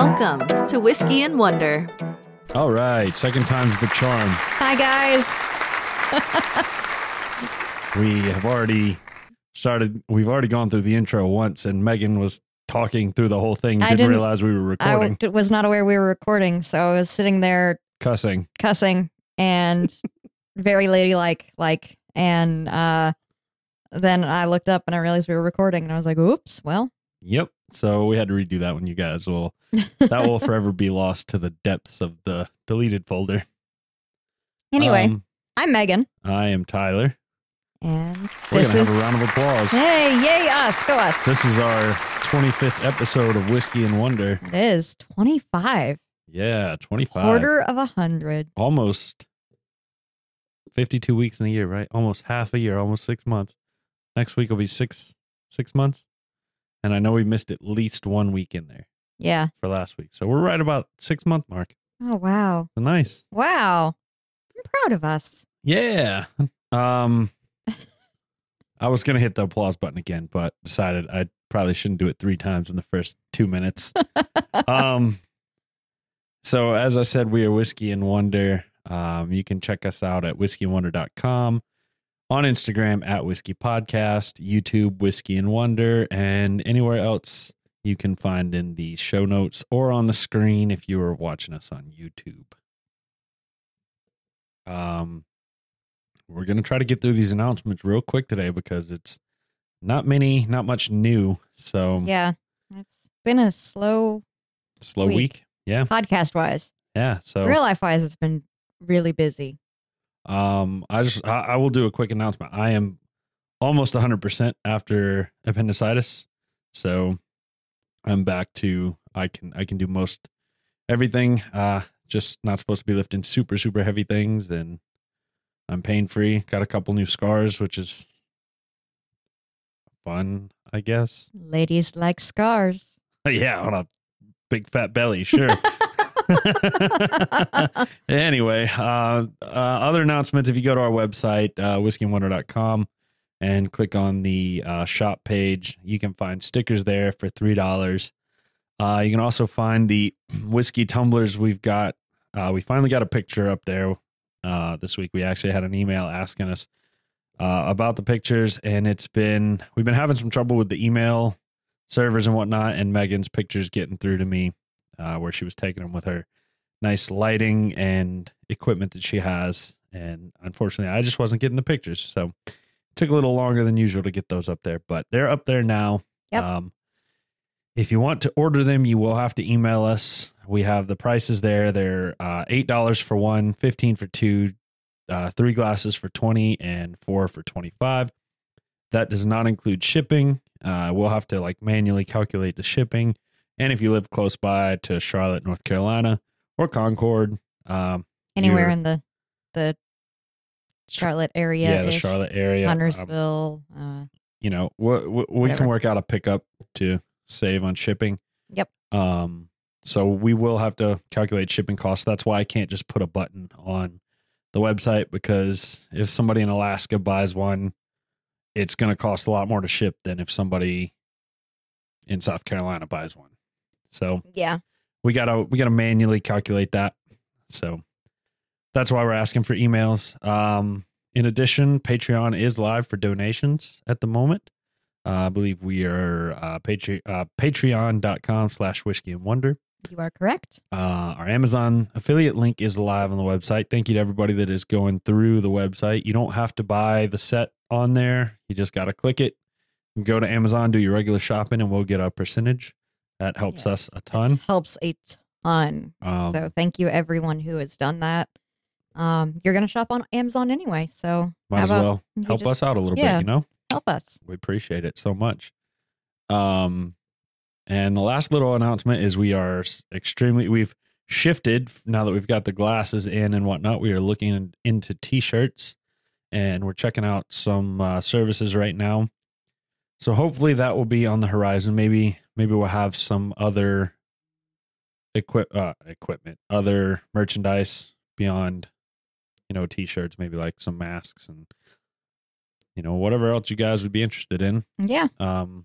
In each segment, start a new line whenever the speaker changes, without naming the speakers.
Welcome to Whiskey and Wonder.
All right, second time's the charm.
Hi, guys.
We have already started. We've already gone through the intro once, and Megan was talking through the whole thing.
I
Didn't,
didn't-
realize we were recording,
w- was not aware we were recording, so I was sitting there
cussing.
cussing and very ladylike, like, and uh, then I looked up and I realized we were recording, and I was like, "Oops, well."
Yep. So we had to redo that one. You guys will that will forever be lost to the depths of the deleted folder.
Anyway,
Um,
I'm Megan,
I am Tyler.
and
We're
this
gonna
is
have a round of applause.
hey, yay, us, go us.
This is our 25th episode of Whiskey and Wonder.
it is 25,
Yeah, 25.
quarter of a hundred.
Almost 52 weeks in a year, right? Almost half a year, almost six months. Next week will be six six months. And I know we missed at least one week in there
Yeah.
for last week. So we're right about six month mark.
Oh wow,
So nice.
wow. I'm proud of us.
Yeah. Um I was gonna hit the applause button again, but decided I probably shouldn't do it three times in the first two minutes. um so as I said, we are Whiskey and Wonder. Um, you can check us out at whiskeyandwonder.com, on Instagram at Whiskey Podcast, YouTube Whiskey and Wonder, and anywhere else you can find in the show notes or on the screen if you are watching us on YouTube. Um we're gonna try to get through these announcements real quick today because it's not many, not much new. So
Yeah, it's been a slow
slow
Week.
week. Yeah.
podcast wise.
Yeah. So
Real life wise, it's been really busy.
Um, I just I, I will do a quick announcement. I am almost 100% after appendicitis, so I'm back to I can I can do most everything. Uh, just not supposed to be lifting super super heavy things, and I'm pain free. Got a couple new scars, which is fun, I guess.
Ladies like scars.
yeah, on a big fat belly, sure. anyway, uh, uh, other announcements. If you go to our website, uh, whiskeyandwonder.com, and click on the uh, shop page, you can find stickers there for three dollars. Uh, you can also find the whiskey tumblers we've got. Uh, we finally got a picture up there uh, this week. We actually had an email asking us uh, about the pictures, and it's been we've been having some trouble with the email servers and whatnot, and Megan's pictures getting through to me uh, where she was taking them with her nice lighting and equipment that she has. And unfortunately, I just wasn't getting the pictures. So it took a little longer than usual to get those up there, but they're up there now.
Yep.
Um, if you want to order them, you will have to email us. We have the prices there. They're uh, $8 for one, 15 for two, uh, three glasses for 20 and four for 25. That does not include shipping. Uh, we'll have to like manually calculate the shipping. And if you live close by to Charlotte, North Carolina, or Concord, um,
Anywhere in the the Charlotte area,
yeah, the Charlotte area, um,
Huntersville. uh,
you know, we, we, we can work out a pickup to save on shipping.
Yep.
Um, so we will have to calculate shipping costs. That's why I can't just put a button on the website because if somebody in Alaska buys one, it's going to cost a lot more to ship than if somebody in South Carolina buys one. So
yeah,
we gotta we gotta manually calculate that. So that's why we're asking for emails. Um, in addition, Patreon is live for donations at the moment. Uh, I believe we are uh, Patre- uh, patreon.com slash whiskey and wonder.
you are correct.
Uh, our Amazon affiliate link is live on the website. Thank you to everybody that is going through the website. You don't have to buy the set on there. You just got to click it. Go to Amazon, do your regular shopping, and we'll get a percentage. That helps
Yes.
us a ton.
Helps a ton.
Um,
so thank you everyone who has done that. Um, you're gonna shop on Amazon anyway, so
might as well help
just
us out a little
yeah.
bit, you know?
help us.
We appreciate it so much. Um, and the last little announcement is we are extremely, we've shifted now that we've got the glasses in and whatnot. We are looking into t shirts and we're checking out some uh, services right now. So hopefully that will be on the horizon. Maybe, maybe we'll have some other equip, uh, equipment, other merchandise beyond, you know, t shirts, maybe like some masks and, you know, whatever else you guys would be interested in.
Yeah,
Um,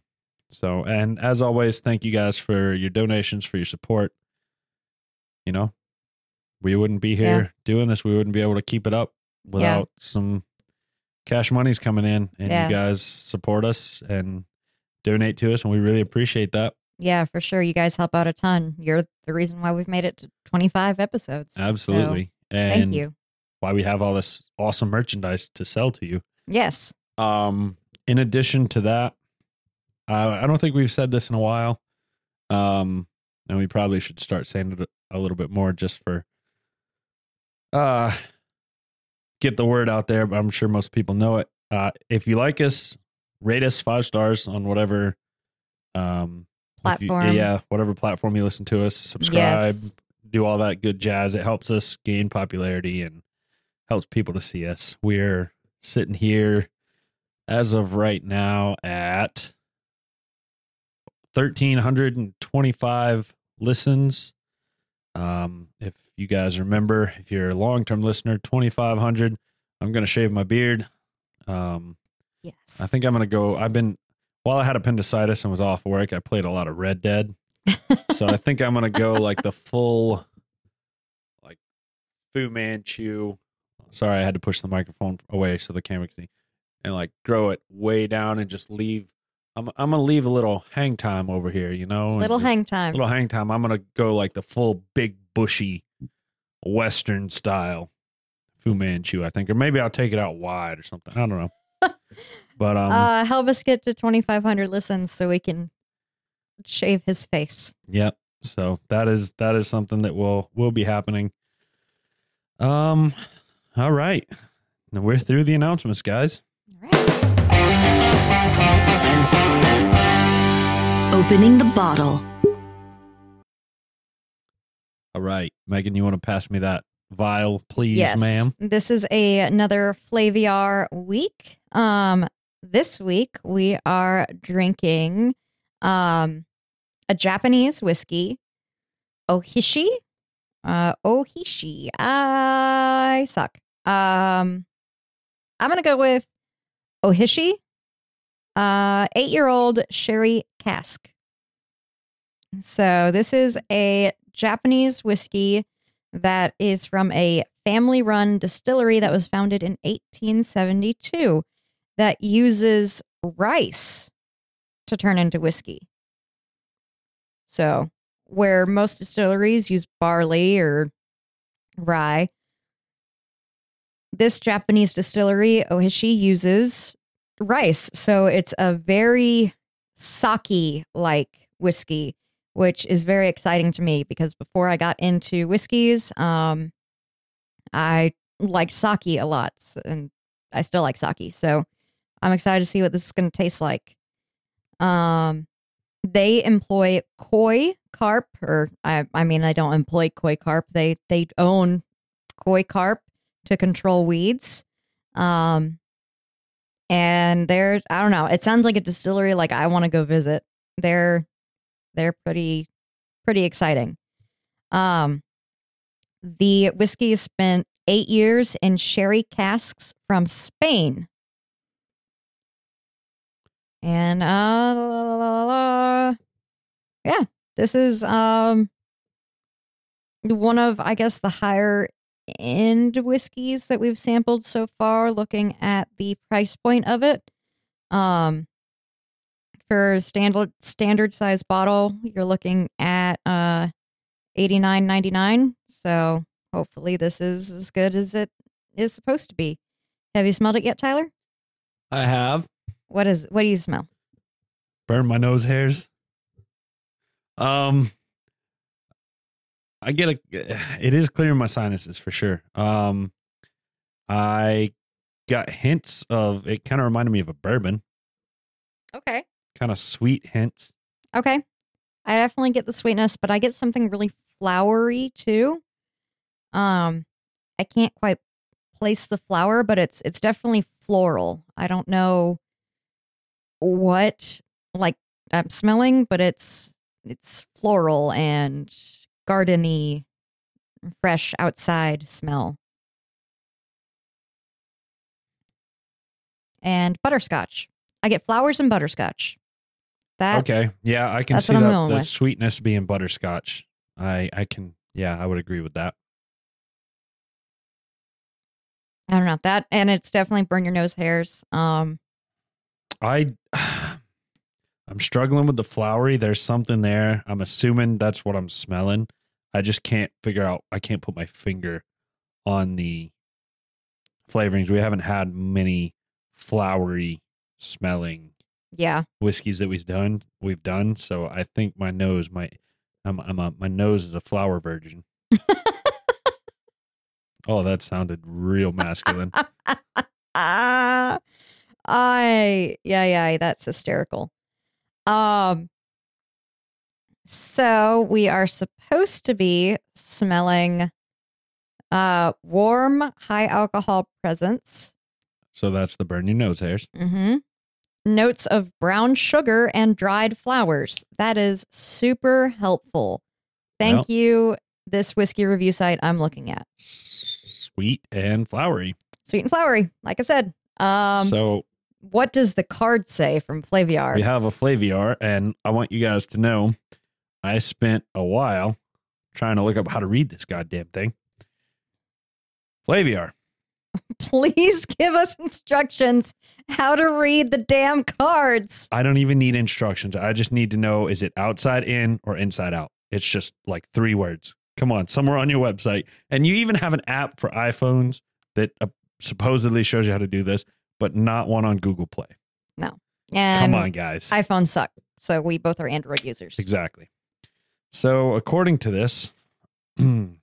so, and as always, thank you guys for your donations, for your support. you know, we wouldn't be here doing this. We wouldn't be able to keep it up without some cash money's coming in and
Yeah.
you guys support us and donate to us and we really appreciate that.
Yeah, for sure. You guys help out a ton. You're the reason why we've made it to 25 episodes. So,
Absolutely. and
thank you.
why we have all this awesome merchandise to sell to you.
Yes.
Um, in addition to that, uh, I don't think we've said this in a while. Um, and we probably should start saying it a little bit more just for uh get the word out there. But I'm sure most people know it. Uh, if you like us, rate us five stars on whatever um if you-
Platform.
yeah, whatever platform you listen to us. Subscribe,
Yes.
do all that good jazz. It helps us gain popularity and helps people to see us. We're sitting here as of right now at 1325 listens. Um, if you guys remember, if you're a long term listener, 2500. I'm going to shave my beard. Um,
Yes.
I think I'm going to go. I've been, while I had appendicitis and was off work, I played a lot of Red Dead. so I think I'm going to go like the full, like Fu Manchu. Sorry, I had to push the microphone away so the camera can see, and like grow it way down and just leave. I'm I'm gonna leave a little hang time over here, you know.
Little hang time.
little hang time. I'm gonna go like the full big bushy Western style Fu Manchu, I think, or maybe I'll take it out wide or something. I don't know. But um,
uh, help us get to 2,500 listens so we can shave his face.
Yep. So that is that is something that will will be happening. Um all right. Now we're through the announcements, guys.
All right.
Opening the bottle.
All right. Megan, you want to pass me that vial, please,
yes,
ma'am?
This is a another Flaviar week. Um, this week we are drinking um a Japanese whiskey, Ohishi. Uh, Ohishi. I suck. Um, I'm gonna go with Ohishi. Uh, eight-year-old sherry cask. So this is a Japanese whiskey that is from a family run distillery that was founded in 1872 that uses rice to turn into whiskey. So, where most distilleries use barley or rye, this Japanese distillery, Ohishi, uses rice. So, it's a very sake like whiskey which is very exciting to me because before I got into whiskeys, um, I liked sake a lot, and I still like sake. So I'm excited to see what this is going to taste like. Um, they employ koi carp, or I, I mean, I don't employ koi carp. They they own koi carp to control weeds. Um, and they're I don't know. It sounds like a distillery like I want to go visit. They're they're pretty pretty exciting. Um the whiskey spent 8 years in sherry casks from Spain. And uh la, la, la. yeah, this is um one of I guess the higher end whiskeys that we've sampled so far looking at the price point of it. Um for standard standard size bottle, you're looking at uh eighty nine ninety nine. So hopefully this is as good as it is supposed to be. Have you smelled it yet, Tyler?
I have
What is what do you smell?
Burn my nose hairs. Um I get a it is clearing my sinuses for sure. Um I got hints of it kind of reminded me of a bourbon,
Okay.
kind of sweet hints.
Okay. I definitely get the sweetness, but I get something really flowery too. Um I can't quite place the flower, but it's it's definitely floral. I don't know what like I'm smelling, but it's it's floral and gardeny fresh outside smell. And butterscotch. I get flowers and butterscotch. That's
okay. Yeah, I can see
what
that the
with.
sweetness being butterscotch. I I can Yeah, I would agree with that.
I don't know that, and it's definitely burn your nose hairs. Um,
I I'm struggling with the flowery. There's something there. I'm assuming that's what I'm smelling. I just can't figure out. I can't put my finger on the flavorings. We haven't had many flowery smelling
yeah,
whiskeys that we've done. We've done. So I think my nose might. I'm. I'm a, my nose is a flower virgin. oh, that sounded real masculine.
Ah, I yeah yeah that's hysterical. Um, so we are supposed to be smelling uh warm high alcohol presence.
so that's the burn your nose hairs.
Mm-hmm. Notes of brown sugar and dried flowers. That is super helpful. Thank you. This whiskey review site I'm looking at.
Sweet and flowery.
Sweet and flowery, like I said. Um,
so
what does the card say from Flaviar?
We have a Flaviar, and I want you guys to know I spent a while trying to look up how to read this goddamn thing. Flaviar.
Please give us instructions how to read the damn cards.
I don't even need instructions. I just need to know is it outside in or inside out? It's just like three words. Come on, somewhere on your website. And you even have an app for iPhones that uh, supposedly shows you how to do this, but not one on Google Play.
And
Come on, guys.
iPhones suck. So we both are Android users.
Exactly. So, according to this, and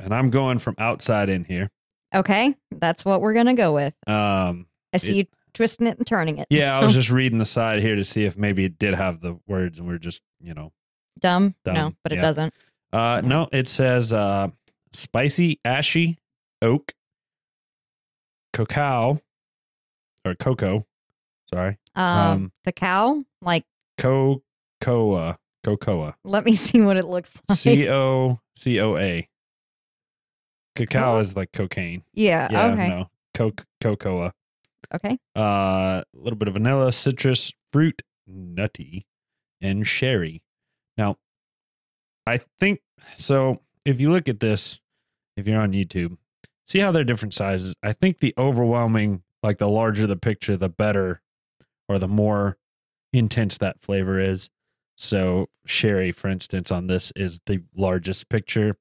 I'm going from outside in here.
Okay, that's what we're gonna go with.
Um,
I see
It-
you twisting it and turning it.
yeah, I was just reading the side here to see if maybe it did have the words, and we're just, you know,
dumb. No,
Dumb,
but it doesn't.
uh, no, it says uh, spicy, ashy, oak, cacao, or cocoa. Sorry,
Um,
Um,
the cow. Like,
cocoa, cocoa,
let me see what it looks like.
C O C O A. Cacao
Oh.
is like cocaine.
yeah.
Yeah,
okay.
no, Coc- cocoa.
Okay.
Uh, a little bit of vanilla, citrus, fruit, nutty, and sherry. Now, I think so. If you look at this, if you're on YouTube, see how they're different sizes. I think the overwhelming, like the larger the picture, the better, or the more intense that flavor is. So, sherry, for instance, on this is the largest picture,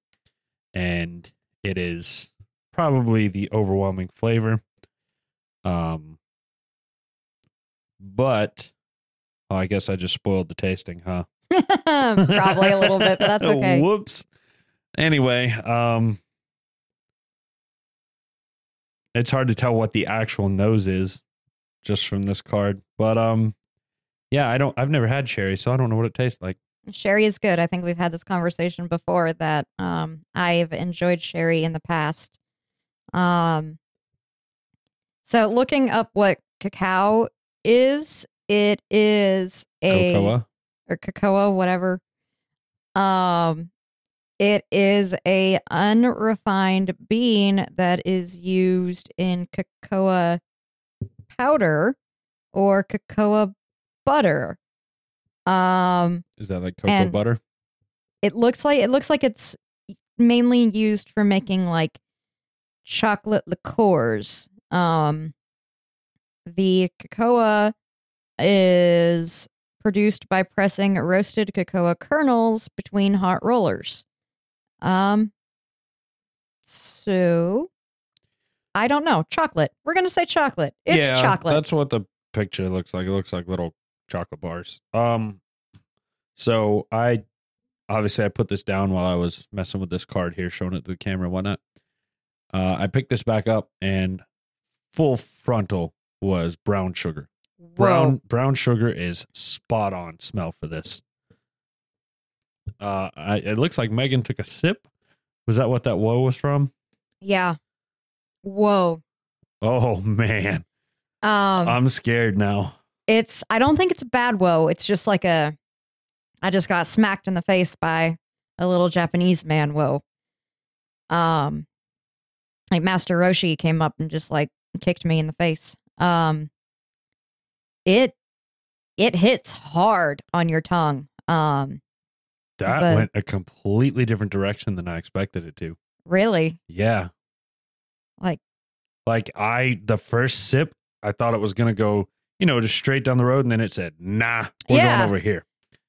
and it is probably the overwhelming flavor. Um, but oh, I guess I just spoiled the tasting, huh?
Probably a little bit, but that's okay.
Whoops. Anyway, um, it's hard to tell what the actual nose is just from this card, but um, yeah, I don't. I've never had sherry, so I don't know what it tastes like.
Sherry is good. I think we've had this conversation before that um, I've enjoyed sherry in the past. Um, so looking up what cacao is, it is a
Cocoa.
or cocoa, whatever. Um, it is a unrefined bean that is used in cocoa powder or cocoa butter. Um,
Is that like cocoa butter?
it looks like it looks like it's mainly used for making like chocolate liqueurs. Um, the cocoa is produced by pressing roasted cocoa kernels between hot rollers. Um, so I don't know. Chocolate. We're gonna say chocolate. It's
yeah,
chocolate.
That's what the picture looks like. It looks like little chocolate bars. Um, so I obviously I put this down while I was messing with this card here, showing it to the camera and whatnot. Uh, I picked this back up and full frontal was brown sugar. Brown
Whoa.
brown sugar is spot on smell for this. Uh, I, it looks like Megan took a sip. Was that what that whoa was from?
Yeah. Whoa.
Oh man,
Um,
I'm scared now.
It's I don't think it's a bad whoa. It's just like a I just got smacked in the face by a little Japanese man Whoa. Um like Master Roshi came up and just like kicked me in the face. Um it it hits hard on your tongue. Um
That
But-
went a completely different direction than I expected it to.
Really?
Yeah.
Like-
like I the first sip, I thought it was gonna go, you know, just straight down the road, and then it said, "Nah, we're
Yeah.
going over here."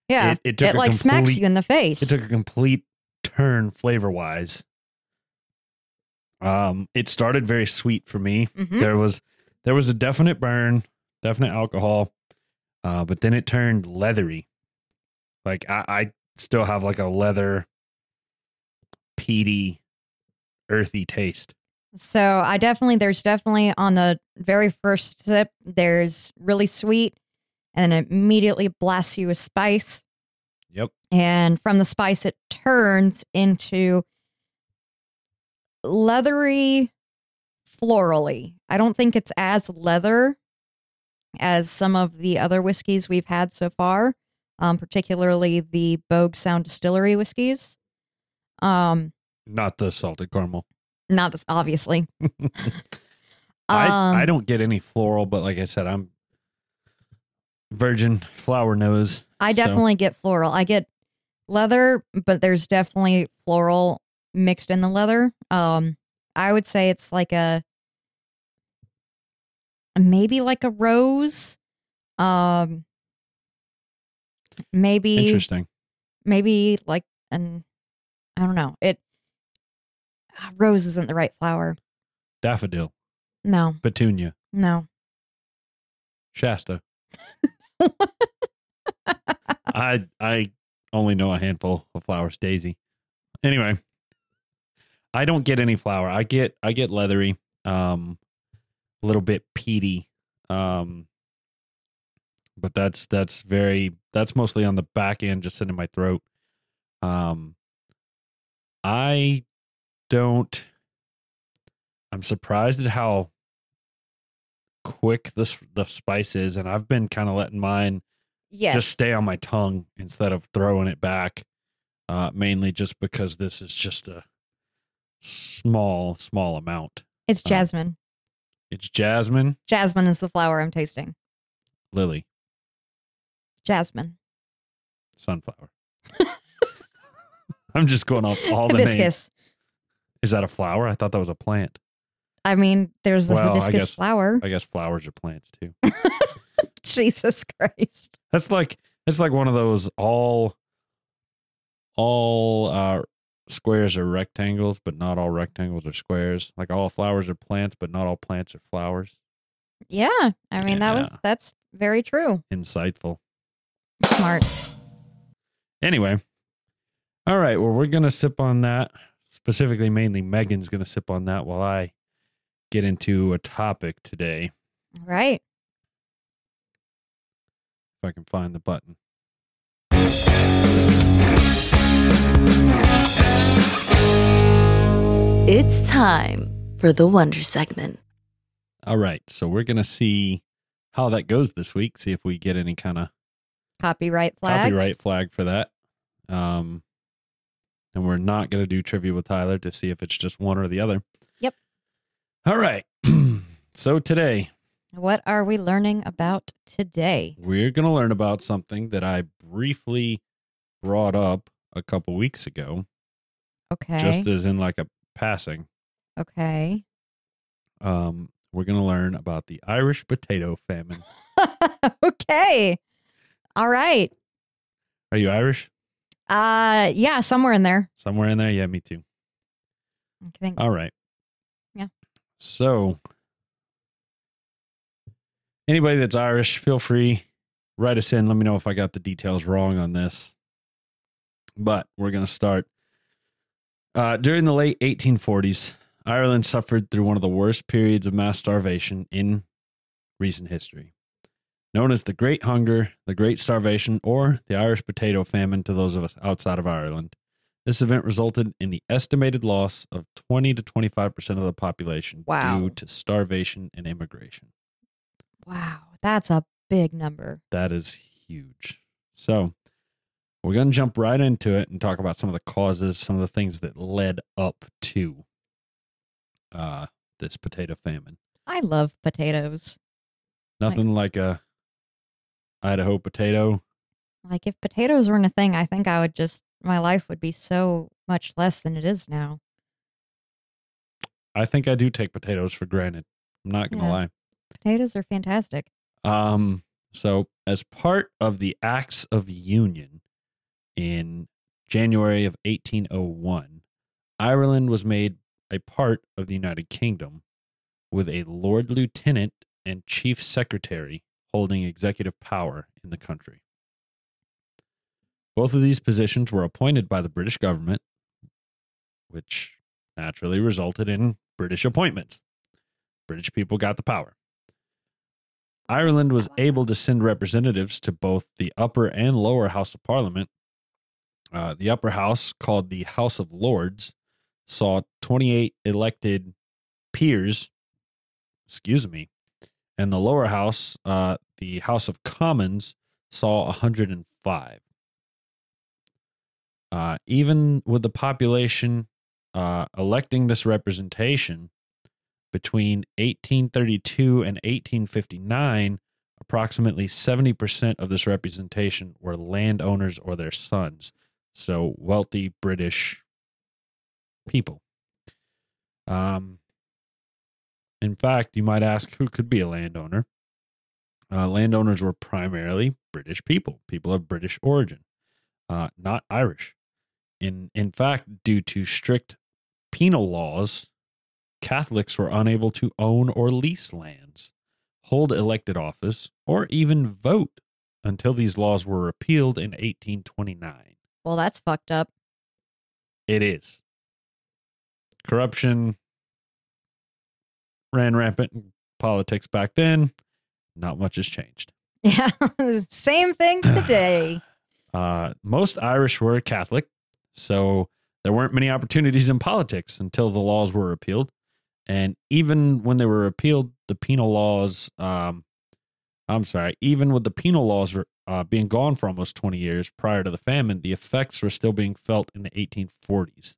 Yeah.
It, it took a
like smacks you in the face.
It took a complete turn flavor wise. Um, it started very sweet for me.
Mhm.
There was there was a definite burn, definite alcohol, uh, but then it turned leathery. Like I, I still have like a leather, peaty, earthy taste.
So I definitely there's definitely on the very first sip there's really sweet and it immediately blasts you with spice
Yep.
and from the spice it turns into leathery florally. I don't think it's as leather as some of the other whiskeys we've had so far, um, particularly the Bogue Sound Distillery whiskeys. Um,
Not the salted caramel.
not this, obviously.
I
Um,
I don't get any floral, but like I said, I'm virgin flower nose.
I
So-
definitely get floral. I get leather, but there's definitely floral mixed in the leather. Um, I would say it's like a maybe like a rose. Um, maybe
Interesting.
maybe like an I don't know. It ah, rose isn't the right flower.
Daffodil,
No,
petunia,
no.
Shasta. I I only know a handful of flowers. Daisy. Anyway, I don't get any flower. I get I get leathery, um, a little bit peaty, um, but that's that's very that's mostly on the back end, just sitting in my throat. Um, I don't. I'm surprised at how quick this the spice is, and I've been kind of letting mine
Yes.
just stay on my tongue instead of throwing it back. Uh, mainly just because this is just a small, small amount.
it's
uh,
jasmine.
It's jasmine,
Jasmine is the flower I'm tasting.
lily,
Jasmine.
sunflower. I'm just going off all the names.
Hibiscus.
Is that a flower? I thought that was a plant.
I mean, there's the
Well, I
hibiscus
guess-
flower.
I guess flowers are plants too.
Jesus Christ.
That's like it's like one of those all all uh squares are rectangles, but not all rectangles are squares. Like all flowers are plants, but not all plants are flowers.
Yeah. I mean, that was
Yeah.
that's very true.
Insightful.
Smart.
Anyway. All right, well we're gonna sip on that. Specifically mainly Megan's gonna sip on that while I get into a topic today.
All right.
If I can find the button.
It's time for the Wonder segment.
All right, so we're gonna see how that goes this week, see if we get any kind of
Copyright flags.
copyright flag for that. Um, and we're not going to do trivia with Tyler to see if it's just one or the other.
Yep.
All right. so today
What are we learning about today?
we're going to learn about something that I briefly brought up a couple weeks ago,
Okay.
just as in like a passing.
okay.
Um, we're going to learn about the Irish potato famine.
okay. All right.
Are you Irish?
Uh yeah, somewhere in there.
Somewhere in there? Yeah, me too.
I think
All right.
Yeah.
So, anybody that's Irish, feel free write us in. Let me know if I got the details wrong on this. But we're going to start. Uh, during the late 1840s, Ireland suffered through one of the worst periods of mass starvation in recent history. Known as the Great Hunger, the Great Starvation, or the Irish Potato Famine to those of us outside of Ireland. This event resulted in the estimated loss of 20 to 25% of the population
Wow.
due to starvation and immigration.
wow, that's a big number.
That is huge. So, we're going to jump right into it and talk about some of the causes, some of the things that led up to uh, this potato famine.
I love potatoes.
Nothing like a Idaho potato.
Like if potatoes weren't a thing, I think I would just my life would be so much less than it is now.
I think I do take potatoes for granted. I'm not gonna
Yeah.
lie.
Potatoes are fantastic.
Um, so as part of the Acts of Union in January of 1801, Ireland was made a part of the United Kingdom with a Lord Lieutenant and Chief Secretary holding executive power in the country. Both of these positions were appointed by the British government, which naturally resulted in British appointments. British people got the power. Ireland was able to send representatives to both the upper and lower house of parliament. Uh, the upper house, called the House of Lords, saw 28 elected peers, excuse me, and the lower house, uh, the House of Commons, saw 105. Uh, even with the population uh, electing this representation, between 1832 and 1859, approximately 70% of this representation were landowners or their sons. So wealthy British people. Um, in fact, you might ask who could be a landowner? Uh, landowners were primarily British people, people of British origin, uh, not Irish. In, in fact, due to strict penal laws, Catholics were unable to own or lease lands, hold elected office, or even vote until these laws were repealed in 1829.
Well, that's fucked up.
It is. Corruption ran rampant in politics back then. Not much has changed.
Yeah. Same thing today.
Uh, most Irish were Catholic, so there weren't many opportunities in politics until the laws were repealed. And even when they were repealed, the penal laws, um, I'm sorry, even with the penal laws uh, being gone for almost 20 years prior to the famine, the effects were still being felt in the 1840s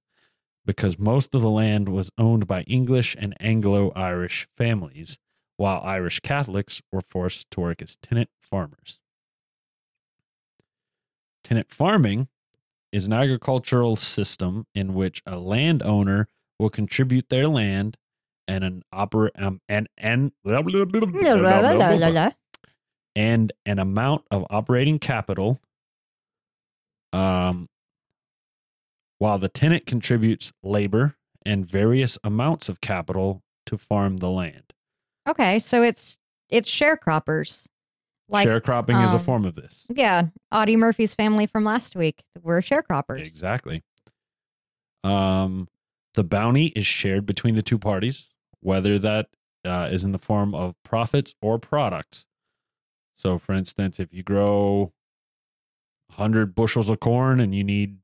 because most of the land was owned by English and Anglo Irish families, while Irish Catholics were forced to work as tenant farmers. Tenant farming is an agricultural system in which a landowner will contribute their land and an um, and and and an amount of operating capital um while the tenant contributes labor and various amounts of capital to farm the land.
Okay, so it's it's sharecroppers. Like
Sharecropping is a
um,
form of this.
yeah, Audie Murphy's family from last week were sharecroppers.
Exactly. Um, the bounty is shared between the two parties, whether that uh, is in the form of profits or products. So, for instance, if you grow 100 bushels of corn and you need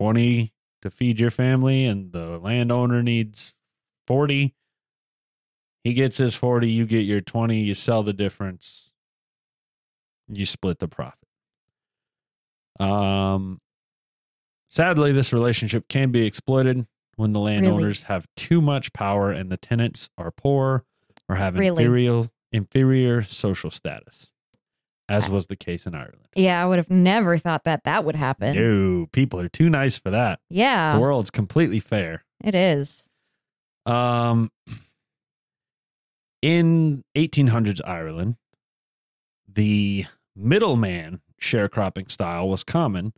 20 to feed your family, and the landowner needs 40, he gets his 40, you get your 20, you sell the difference, you split the profit. Um, sadly, this relationship can be exploited when the landowners have too much power and the tenants are poor or have
Really?
inferior inferior social status, as was the case in Ireland.
Yeah, I would have never thought that that would happen.
No, people are too nice for that.
Yeah,
The world's completely fair.
it is.
Um, in 1800s Ireland, the middleman sharecropping style was common,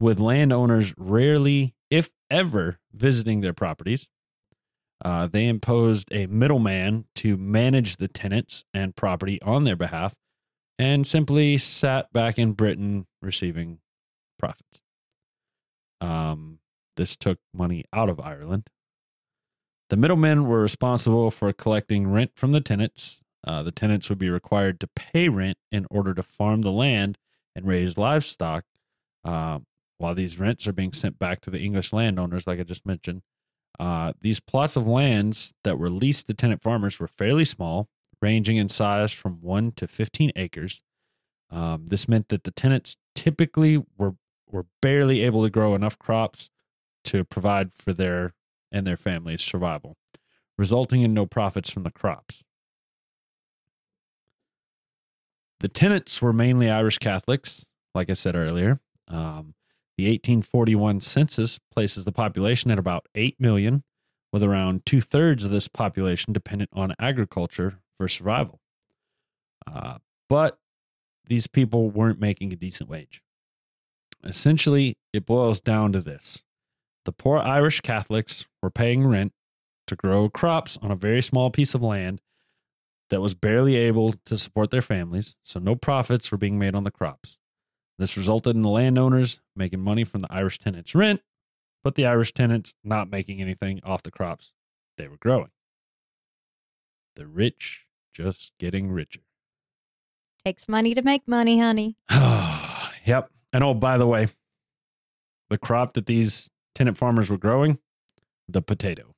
with landowners rarely, if ever, visiting their properties. Uh, they imposed a middleman to manage the tenants and property on their behalf and simply sat back in Britain receiving profits. Um, this took money out of Ireland. The middlemen were responsible for collecting rent from the tenants. Uh, the tenants would be required to pay rent in order to farm the land and raise livestock. Uh, while these rents are being sent back to the English landowners, like I just mentioned, uh, these plots of lands that were leased to tenant farmers were fairly small, ranging in size from 1 to 15 acres. Um, this meant that the tenants typically were, were barely able to grow enough crops to provide for their and their families' survival, resulting in no profits from the crops. The tenants were mainly Irish Catholics, like I said earlier. Um, The 1841 census places the population at about 8 million, with around two thirds of this population dependent on agriculture for survival. Uh, but these people weren't making a decent wage. Essentially, it boils down to this the poor Irish Catholics were paying rent to grow crops on a very small piece of land that was barely able to support their families, so no profits were being made on the crops. This resulted in the landowners making money from the Irish tenants' rent, but the Irish tenants not making anything off the crops they were growing. The rich just getting richer.
Takes money to make money, honey.
yep. And oh, by the way, the crop that these tenant farmers were growing, the potato,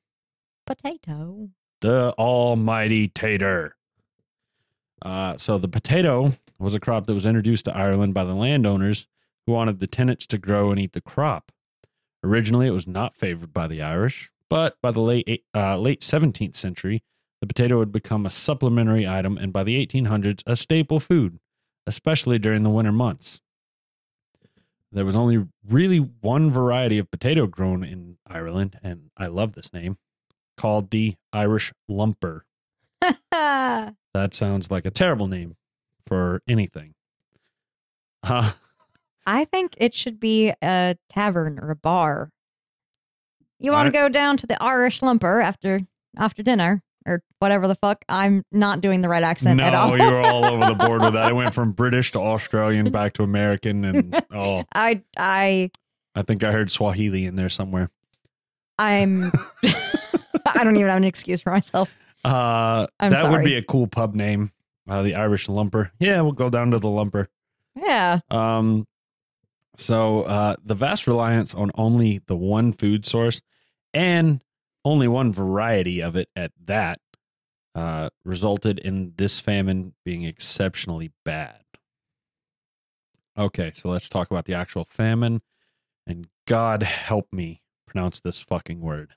Potato.
the almighty tater. Uh, so the potato was a crop that was introduced to Ireland by the landowners who wanted the tenants to grow and eat the crop. Originally, it was not favored by the Irish, but by the late uh, late 17th century, the potato had become a supplementary item, and by the 1800s, a staple food, especially during the winter months. There was only really one variety of potato grown in Ireland, and I love this name, called the Irish lumper. That sounds like a terrible name for anything. Uh,
think it should be a tavern or a bar. You want to go down to the Irish Lumper after after dinner or whatever the fuck? I'm not doing the right accent
no,
at all.
you were all over the board with that. I went from British to Australian back to American, and oh,
I I
I think I heard Swahili in there somewhere.
I'm I don't even have an excuse for myself.
Uh,
I'm
that would be a cool pub name, uh, the Irish Lumper. Yeah, we'll go down to the Lumper.
Yeah.
Um, so uh, the vast reliance on only the one food source and only one variety of it at that uh, resulted in this famine being exceptionally bad. Okay, so let's talk about the actual famine, and God help me pronounce this fucking word.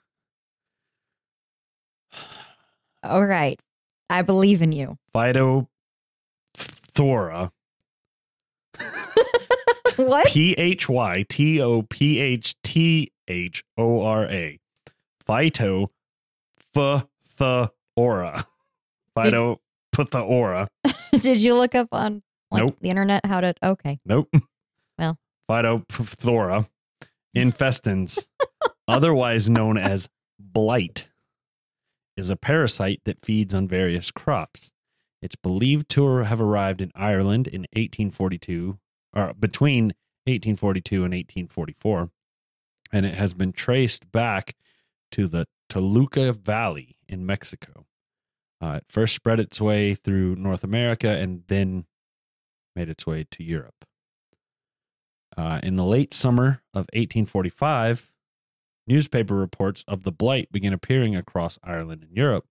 All right. I believe in you.
Phytophthora.
what?
P H Y T O P H T H O R A. Phyto Phytophthora. Phyto Phytophthora.
Did you look up on like
Nope.
the internet how to okay.
Nope.
Well.
Phytophthora infestans, otherwise known as blight, is a parasite that feeds on various crops. It's believed to have arrived in Ireland in 1842, or between 1842 and 1844, and it has been traced back to the Toluca Valley in Mexico. Uh, it first spread its way through North America and then made its way to Europe. Uh, in the late summer of 1845, newspaper reports of the blight began appearing across Ireland and Europe.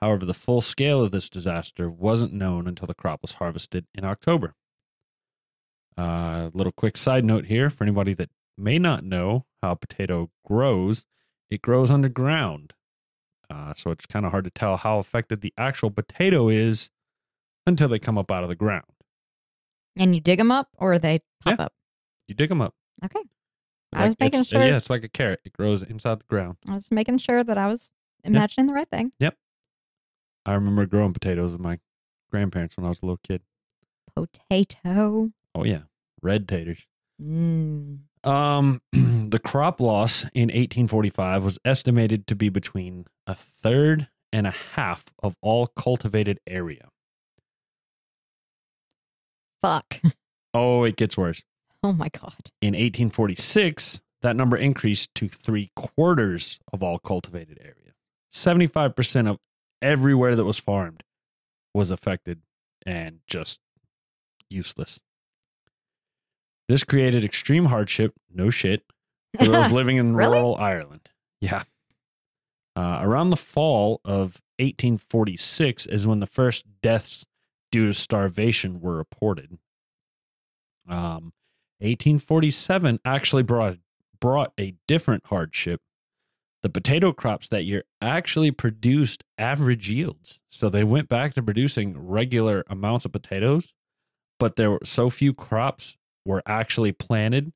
However, the full scale of this disaster wasn't known until the crop was harvested in October. Uh, little quick side note here for anybody that may not know how potato grows, it grows underground. Uh, so it's kind of hard to tell how affected the actual potato is until they come up out of the ground.
And you dig them up or they pop up?
You dig them up.
Okay. I was making sure-
Yeah, it's like a carrot. It grows inside the ground.
I was making sure that I was imagining the right thing. Yep.
I remember growing potatoes with my grandparents when I was a little kid.
Potato.
Oh yeah, red taters.
Mm.
Um, the crop loss in 1845 was estimated to be between a third and a half of all cultivated area.
Fuck.
Oh, it gets worse.
Oh my god.
In 1846, that number increased to three quarters of all cultivated area. 75% of everywhere that was farmed was affected and just useless. This created extreme hardship, no shit, for those living in
Really?
rural Ireland. Yeah. Uh, around the fall of 1846 is when the first deaths due to starvation were reported. Um, 1847 actually brought brought a different hardship. The potato crops that year actually produced average yields, so they went back to producing regular amounts of potatoes, but there were so few crops were actually planted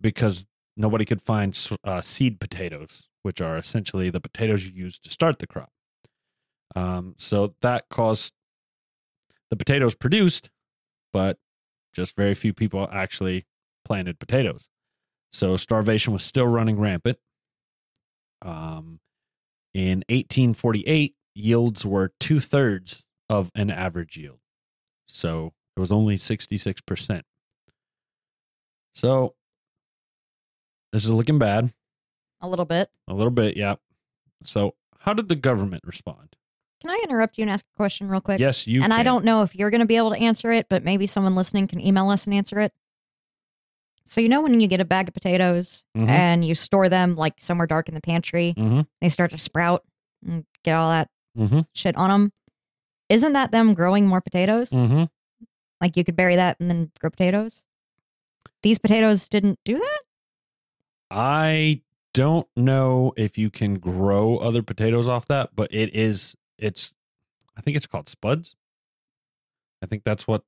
because nobody could find uh, seed potatoes, which are essentially the potatoes you use to start the crop. Um, so that caused the potatoes produced, but just very few people actually planted potatoes. So starvation was still running rampant. Um, in 1848, yields were two thirds of an average yield. So it was only 66%. So this is looking bad
A little bit.
a little bit. Yeah. So how did the government respond?
Can I interrupt you and ask a question real quick?
yes, you
and I don't know if you're going to be able to answer it, but maybe someone listening can email us and answer it. So you know when you get a bag of potatoes
Mhm.
and you store them like somewhere dark in the pantry,
Mhm.
they start to sprout and get all that
Mhm.
shit on them. Isn't that them growing more potatoes?
Mhm.
Like you could bury that and then grow potatoes. These potatoes didn't do that.
I don't know if you can grow other potatoes off that, but it is it's I think it's called spuds. I think that's what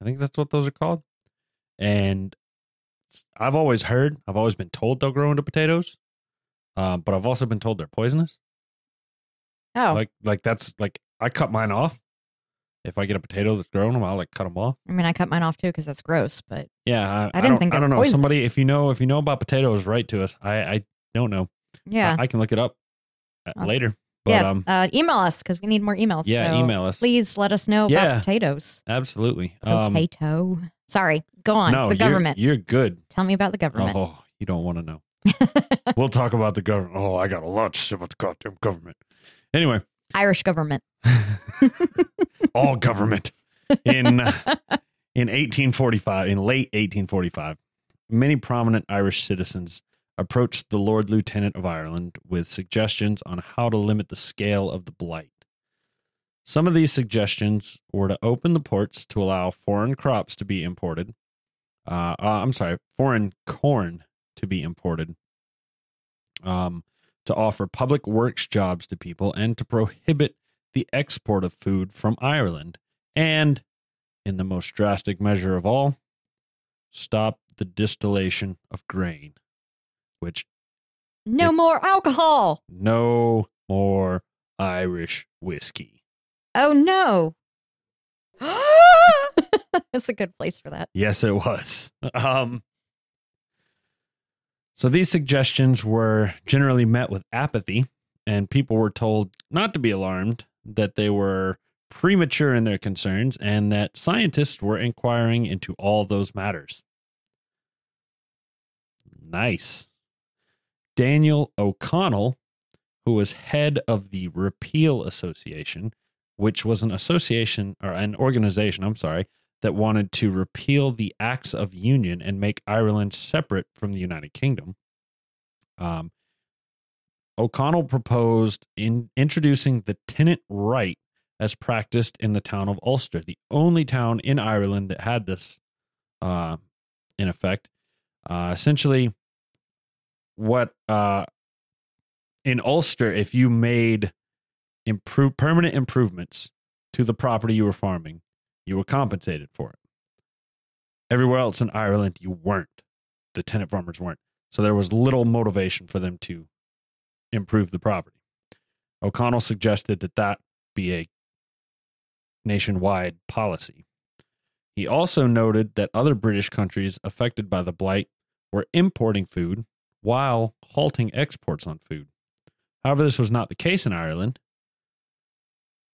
I think that's what those are called. And I've always heard, I've always been told they'll grow into potatoes. Uh, but I've also been told they're poisonous.
Oh,
Like like that's like I cut mine off. If I get a potato that's grown, I'll like cut them off.
I mean, I cut mine off too because that's gross. But
Yeah, I,
I didn't
don't,
think
I don't know.
poisonous.
Somebody, if you know, if you know about potatoes, write to us. I, I don't know.
yeah,
I, I can look it up uh,
Uh,
later. But
yeah.
um,
uh, email us because we need more emails.
yeah,
so
email us.
Please let us know
Yeah.
about potatoes.
Absolutely. Um,
Potato. Sorry, go on.
no,
the
you're-
government.
You're, good.
Tell me about the government.
Oh, you don't want to know. we'll talk about the government. Oh, I got a lot to say about the goddamn government. Anyway,
Irish government.
all government in in 1845 in late 1845 many prominent irish citizens approached the lord lieutenant of ireland with suggestions on how to limit the scale of the blight. Some of these suggestions were to open the ports to allow foreign crops to be imported uh, uh, i'm sorry foreign corn to be imported um, to offer public works jobs to people and to prohibit the export of food from Ireland, and, in the most drastic measure of all, stop the distillation of grain, which
No
If-
more alcohol.
no more Irish whiskey.
Oh no. That's a good place for that.
Yes, it was. Um, so these suggestions were generally met with apathy, and people were told not to be alarmed, that they were premature in their concerns, and that scientists were inquiring into all those matters. Nice. Daniel O'Connell, who was head of the Repeal Association, which was an association or an organization, I'm sorry, that wanted to repeal the Acts of Union and make Ireland separate from the United Kingdom. Um, O'Connell proposed in introducing the tenant right as practiced in the town of Ulster, the only town in Ireland that had this uh, in effect. Uh, essentially, what uh, in Ulster, if you made improve permanent improvements to the property you were farming, you were compensated for it. Everywhere else in Ireland, you weren't. The tenant farmers weren't. So there was little motivation for them to improve the property. O'Connell suggested that that be a nationwide policy. He also noted that other British countries affected by the blight were importing food while halting exports on food. However, this was not the case in Ireland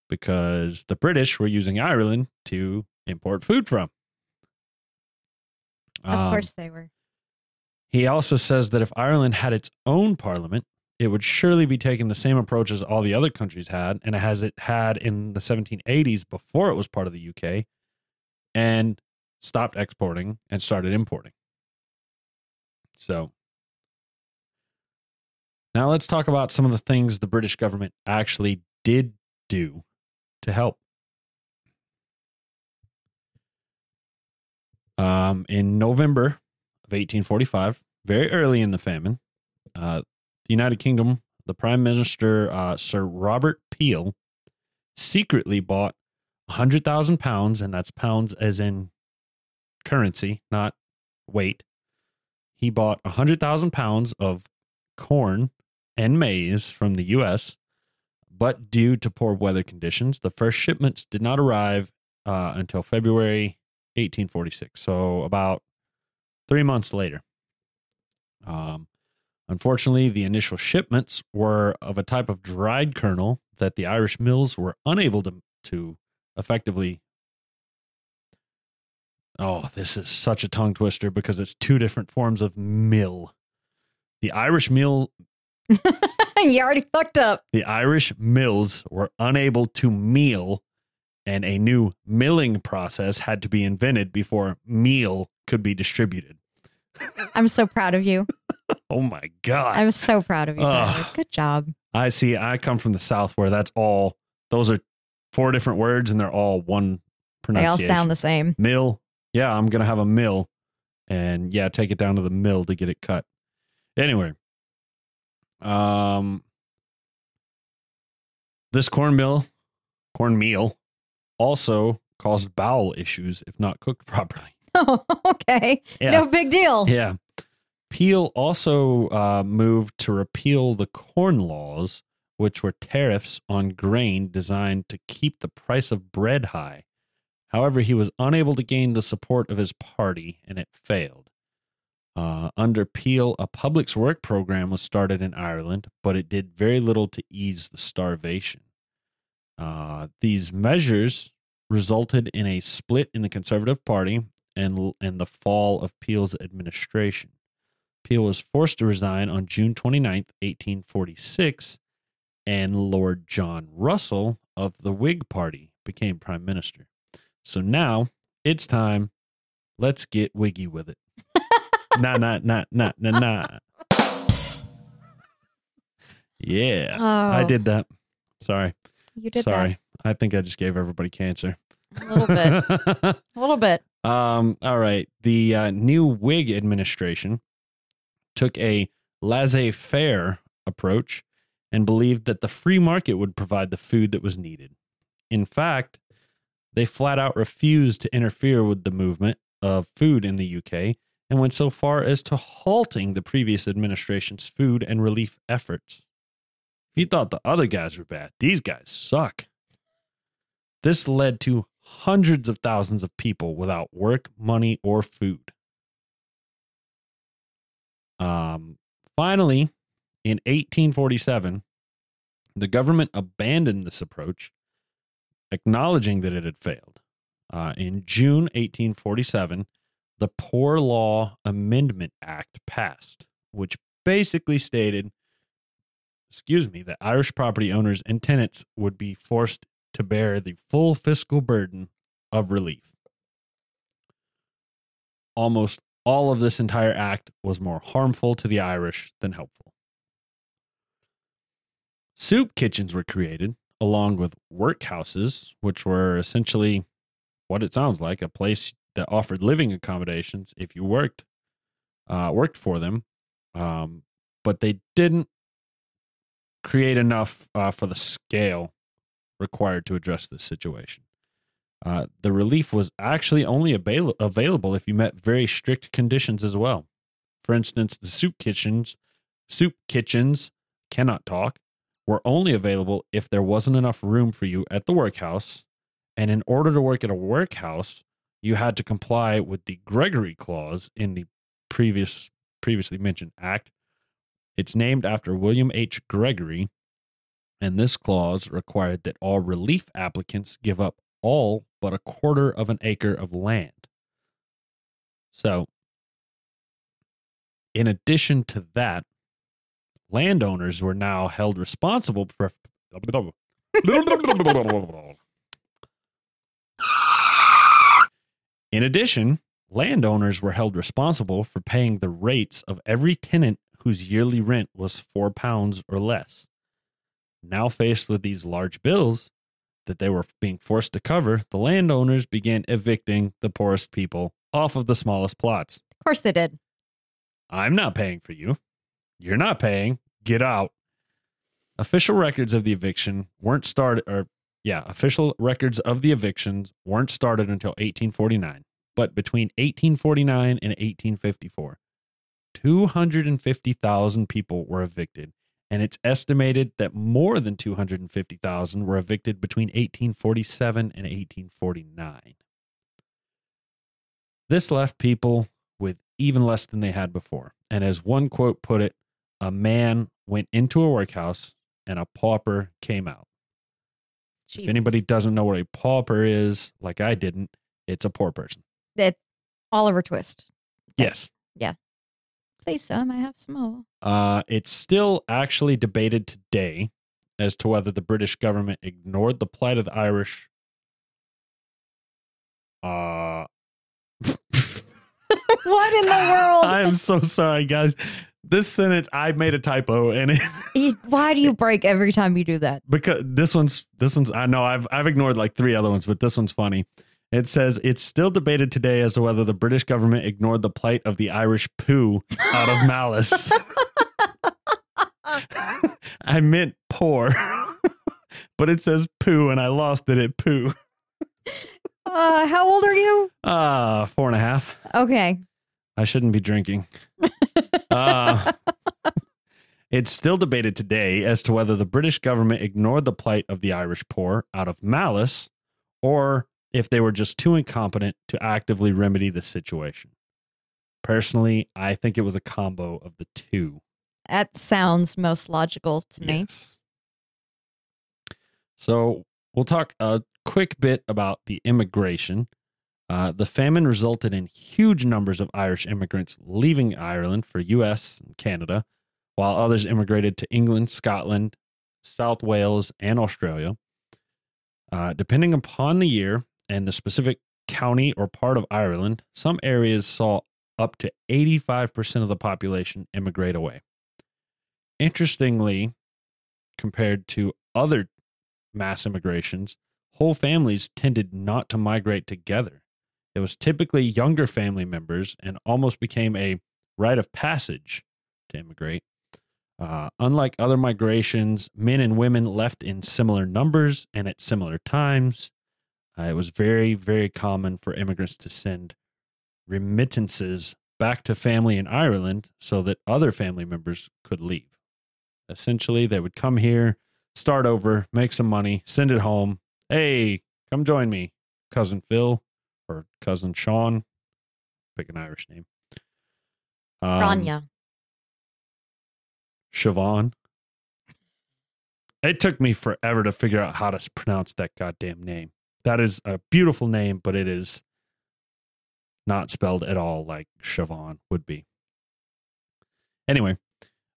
because the British were using Ireland to import food from.
Of
Um,
course they were.
he also says that if Ireland had its own parliament, it would surely be taking the same approach as all the other countries had, and as it had in the 1780s before it was part of the UK, and stopped exporting and started importing. So now let's talk about some of the things the British government actually did do to help. Um, in November of 1845, very early in the famine, uh, the United Kingdom, the Prime Minister, uh, Sir Robert Peel, secretly bought 100,000 pounds, and that's pounds as in currency, not weight, he bought 100,000 pounds of corn and maize from the U.S., but due to poor weather conditions, the first shipments did not arrive uh, until February 1846. So about three months later. Um, unfortunately, the initial shipments were of a type of dried kernel that the Irish mills were unable to, to effectively. Oh, this is such a tongue twister because it's two different forms of mill. The Irish mill
you already fucked up.
the Irish mills were unable to meal, and a new milling process had to be invented before meal could be distributed.
I'm so proud of you.
Oh my God.
I'm so proud of you. Tyler. Good job.
I see. I come from the South where that's all, those are four different words and they're all one
They all sound the same.
mill. Yeah, I'm going to have a mill and yeah, take it down to the mill to get it cut. Anyway, um, this corn mill, corn meal, also caused bowel issues if not cooked properly.
Oh, okay.
Yeah.
No big deal.
Yeah. Peel also uh, moved to repeal the corn laws, which were tariffs on grain designed to keep the price of bread high. However, he was unable to gain the support of his party, and it failed. Uh, under Peel, a public's work program was started in Ireland, but it did very little to ease the starvation. Uh, these measures resulted in a split in the Conservative Party and, and the fall of Peel's administration. Peel was forced to resign on June 29th, 1846, and Lord John Russell of the Whig Party became prime minister. So now it's time. Let's get wiggy with it. nah, nah, nah, nah, nah, nah. Yeah,
Oh,
I did that. Sorry.
You did
Sorry. I think I just gave everybody cancer.
A little bit. A little bit.
Um, all right. The uh, new Whig administration took a laissez faire approach and believed that the free market would provide the food that was needed. In fact, they flat out refused to interfere with the movement of food in the UK and went so far as to halting the previous administration's food and relief efforts. You thought the other guys were bad, these guys suck. This led to hundreds of thousands of people without work, money, or food. Um, finally, in 1847, the government abandoned this approach, acknowledging that it had failed. Uh, in June 1847, the Poor Law Amendment Act passed, which basically stated, excuse me, that Irish property owners and tenants would be forced to bear the full fiscal burden of relief. Almost all of this entire act was more harmful to the Irish than helpful. Soup kitchens were created, along with workhouses, which were essentially what it sounds like a place that offered living accommodations if you worked uh, worked for them. Um, but they didn't create enough uh, for the scale required to address this situation. Uh, the relief was actually only avail- available if you met very strict conditions as well. For instance, the soup kitchens, soup kitchens cannot talk, were only available if there wasn't enough room for you at the workhouse, and in order to work at a workhouse, you had to comply with the Gregory clause in the previous previously mentioned act. It's named after William H. Gregory, and this clause required that all relief applicants give up all but a quarter of an acre of land. So, in addition to that, landowners were now held responsible for. In addition, landowners were held responsible for paying the rates of every tenant whose yearly rent was four pounds or less. Now faced with these large bills that they were being forced to cover, the landowners began evicting the poorest people off of the smallest plots.
Of course they did.
I'm not paying for you. You're not paying. Get out. Official records of the eviction weren't started, or yeah, official records of the evictions weren't started until 1849. But between 1849 and 1854, 250,000 people were evicted, and it's estimated that more than 250,000 were evicted between 1847 and 1849. This left people with even less than they had before. And as one quote put it, a man went into a workhouse and a pauper came out. If anybody doesn't know what a pauper is, like I didn't, it's a poor person.
It's Oliver Twist.
Yes.
Some. I have some more.
Uh, it's still actually debated today as to whether the British government ignored the plight of the Irish. Uh,
what in the world?
I am so sorry, guys. This sentence, I made a typo, and it,
It- Why do you break every time you do that?
because this one's this one's I know I've I've ignored like three other ones, but this one's funny. It says it's still debated today as to whether the British government ignored the plight of the Irish poo out of malice. I meant poor, but it says poo, and I lost it at poo.
Uh, how old are you?
Ah, four and a half.
Okay.
I shouldn't be drinking. Uh, it's still debated today as to whether the British government ignored the plight of the Irish poor out of malice or if they were just too incompetent to actively remedy the situation. Personally, I think it was a combo of the two.
That sounds most logical to me.
Yes. So we'll talk a quick bit about the immigration. Uh, the famine resulted in huge numbers of Irish immigrants leaving Ireland for U.S. and Canada, while others immigrated to England, Scotland, South Wales, and Australia. Uh, depending upon the year and the specific county or part of Ireland, some areas saw up to 85% of the population immigrate away. Interestingly, compared to other mass immigrations, whole families tended not to migrate together. It was typically younger family members and almost became a rite of passage to immigrate. Uh, unlike other migrations, men and women left in similar numbers and at similar times. Uh, it was very, very common for immigrants to send remittances back to family in Ireland so that other family members could leave. Essentially, they would come here, start over, make some money, send it home. Hey, come join me, cousin Phil or cousin Sean. Pick an Irish name. Um,
Rania.
Siobhan. It took me forever to figure out how to pronounce that goddamn name. That is a beautiful name, but it is not spelled at all like Siobhan would be. Anyway,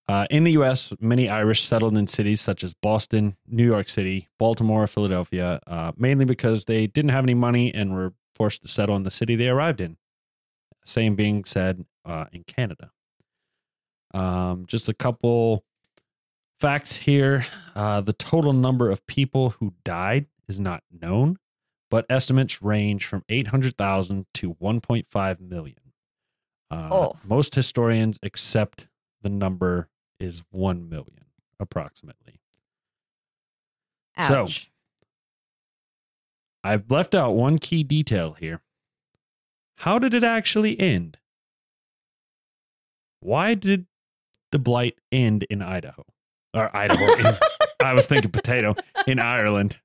uh, in the U.S., many Irish settled in cities such as Boston, New York City, Baltimore, Philadelphia, uh, mainly because they didn't have any money and were forced to settle in the city they arrived in. Same being said uh, in Canada. Um, just a couple facts here. Uh, the total number of people who died is not known, but estimates range from 800,000 to 1.5 million. Uh,
Oh.
Most historians accept the number is 1 million, approximately.
Ouch.
So- I've left out one key detail here. How did it actually end? Why did the blight end in Idaho? Or Idaho. in- I was thinking potato in Ireland.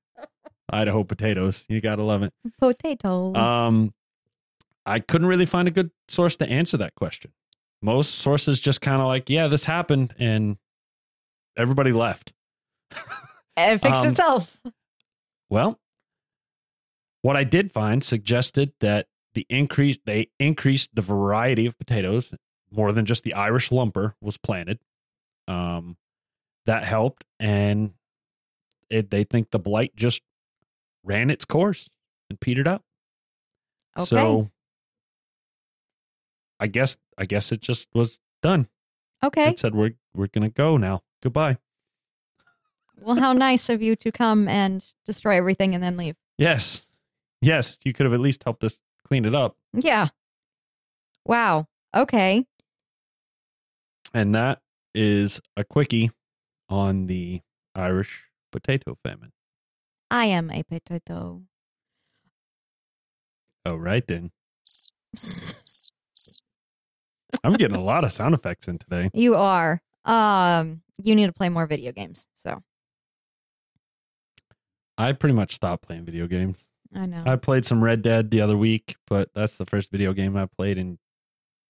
Idaho potatoes. You got to love it.
Potato.
Um I couldn't really find a good source to answer that question. Most sources just kind of like, yeah, this happened and everybody left.
it fixed
um,
itself.
Well, what I did find suggested that the increase they increased the variety of potatoes more than just the Irish lumper was planted. Um, that helped, and it, they think the blight just ran its course and petered out.
Okay.
So, I guess I guess it just was done.
okay.
It said we're we're gonna go now. Goodbye.
Well, how nice of you to come and destroy everything and then leave.
Yes, yes, you could have at least helped us clean it up.
Yeah. Wow. Okay.
And that is a quickie on the Irish potato famine.
I am a potato.
Oh, right then. I'm getting a lot of sound effects in today.
You are. Um, you need to play more video games. So
I pretty much stopped playing video games.
I know.
I played some Red Dead the other week, but that's the first video game I played in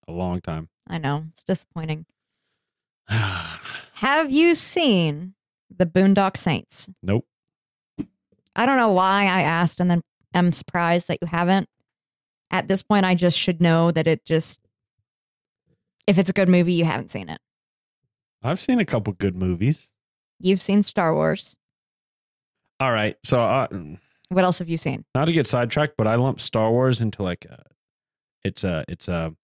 a long time.
I know. It's disappointing. Have you seen the Boondock Saints? I don't know why I asked and then am surprised that you haven't. At this point, I just should know that it just, if it's a good movie, you haven't seen it.
I've seen a couple good movies.
You've seen Star Wars.
All right, so uh,
What else have you seen?
not to get sidetracked, but I lump Star Wars into like a, it's a it's a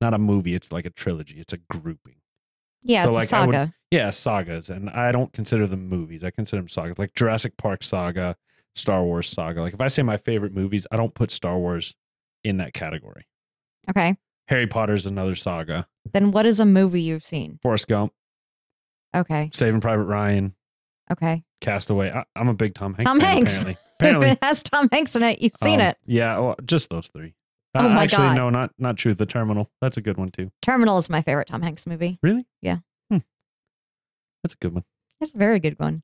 not a movie. It's like a trilogy. It's a grouping.
Yeah,
So,
it's
like,
a
I would-
saga.
Yeah, sagas, and I don't consider them movies. I consider them sagas, like Jurassic Park saga, Star Wars saga. Like if I say my favorite movies, I don't put Star Wars in that category.
okay.
Harry Potter's another saga.
Then what is a movie you've seen?
Forrest Gump,
Okay.
Saving Private Ryan,
Okay.
Castaway. I, I'm a big Tom Hanks. Fan.
Tom
fan,
Hanks.
Apparently, apparently.
if it has Tom Hanks in it, you've seen
Um,
it.
Yeah, well, just those three.
Oh
Uh,
my
actually,
God.
no, not not true. The Terminal. That's a good one too.
Terminal is my favorite Tom Hanks movie.
Really?
Yeah.
Hmm. That's a good one.
It's a very good one.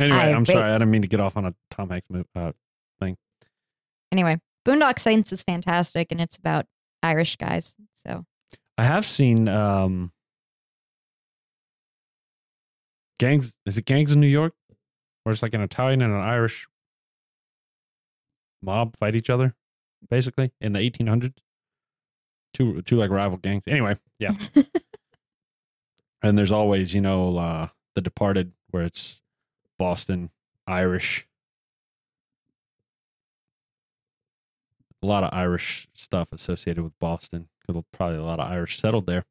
Anyway,
I
I'm sorry. I didn't mean to get off on a Tom Hanks movie. Uh,
Anyway, Boondock Saints is fantastic and it's about Irish guys. So
I have seen um gangs. Is it gangs in New York, where it's like an Italian and an Irish mob fight each other, basically in the 1800s. Two two like rival gangs. Anyway, yeah. and there's always you know uh The Departed, where it's Boston Irish. A lot of Irish stuff associated with Boston. 'cause Probably a lot of Irish settled there.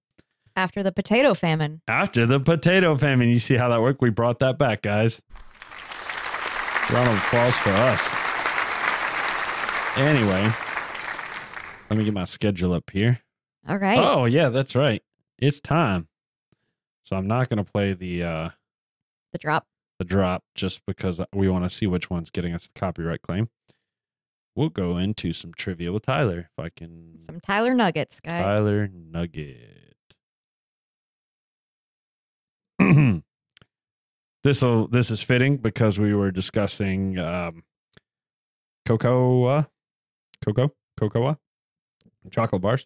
after the potato famine,
After the potato famine, you see how that worked? We brought that back, guys. Round of applause for us. Anyway, let me get my schedule up here.
all right.
Oh, yeah, that's right. It's time. So I'm not going to play the uh
The drop.
The drop just because we want to see which one's getting us the copyright claim. We'll go into some trivia with Tyler if I can.
Some Tyler Nuggets, guys.
Tyler Nugget. this will this is fitting because we were discussing um, cocoa, cocoa, cocoa, chocolate bars.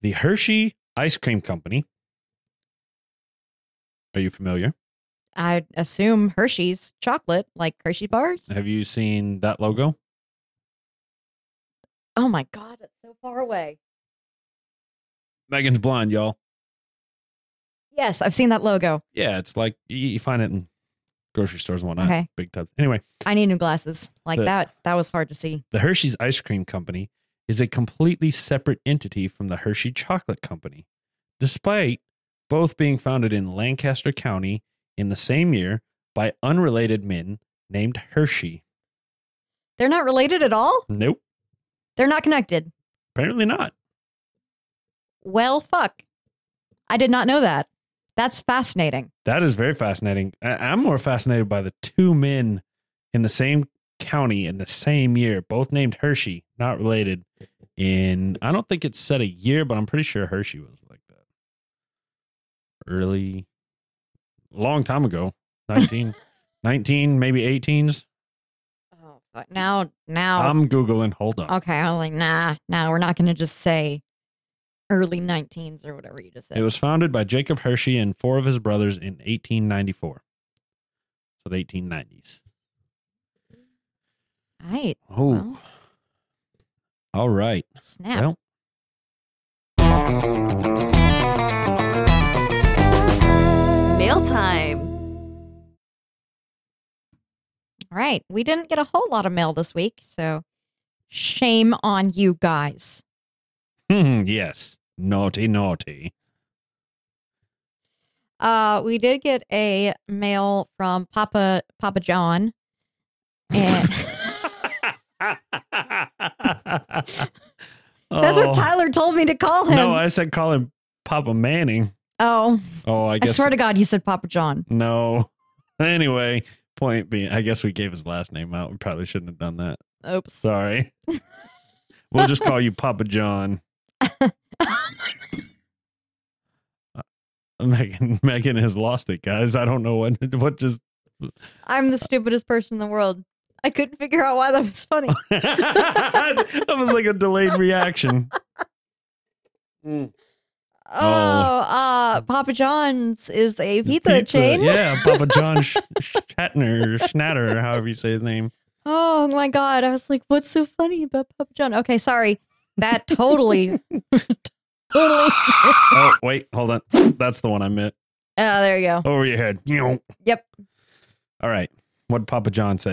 The Hershey Ice Cream Company. Are you familiar?
I assume Hershey's chocolate, like Hershey bars.
Have you seen that logo?
Oh my God, it's so far away.
Megan's blind, y'all.
Yes, I've seen that logo.
Yeah, it's like you, you find it in grocery stores and whatnot.
Okay.
Big tubs. Anyway,
I need new glasses. Like
The-
that, that was hard to see.
the Hershey's Ice Cream Company is a completely separate entity from the Hershey Chocolate Company, despite both being founded in Lancaster County in the same year by unrelated men named Hershey.
They're not related at all?
Nope,
They're not connected.
apparently not.
Well, fuck. I did not know that. That's fascinating.
That is very fascinating. I- I'm more fascinated by the two men in the same county in the same year, both named Hershey, not related. In I don't think it's set a year, but I'm pretty sure Hershey was like that. Early, long time ago, 19, 19 maybe 18s.
Oh, fuck. Now, now.
I'm googling. Hold on.
okay, I'm like, nah, nah, we're not going to just say early 19s or whatever you just said.
It was founded by Jacob Hershey and four of his brothers in 1894. So the 1890s.
right.
Oh,
Well.
all right.
Snap.
Well,
Mail time.
All right. We didn't get a whole lot of mail this week, so shame on you guys.
Hmm, yes. Naughty, naughty.
Uh, we did get a mail from Papa Papa John. And that's what
Oh.
Tyler told me to call him.
No, I said call him Papa Manning.
Oh,
Oh, I
I swear to God, you said Papa John.
no. Anyway, point being, I guess we gave his last name out. We probably shouldn't have done that.
Oops.
Sorry. we'll just call you Papa John. Megan Megan has lost it, guys. I don't know what what just
I'm the stupidest person in the world. I couldn't figure out why that was funny.
that was like a delayed reaction. Mm.
Oh, uh, Papa John's is a pizza, chain.
Yeah, Papa John Sh- Shatner, Schnatter, however you say his name.
Oh my god! I was like, "What's so funny about Papa John?" Okay, sorry. That totally, totally.
Oh, wait, hold on. That's the one I meant.
Oh, there you go.
Over your head.
Yep.
All right. What did Papa John say?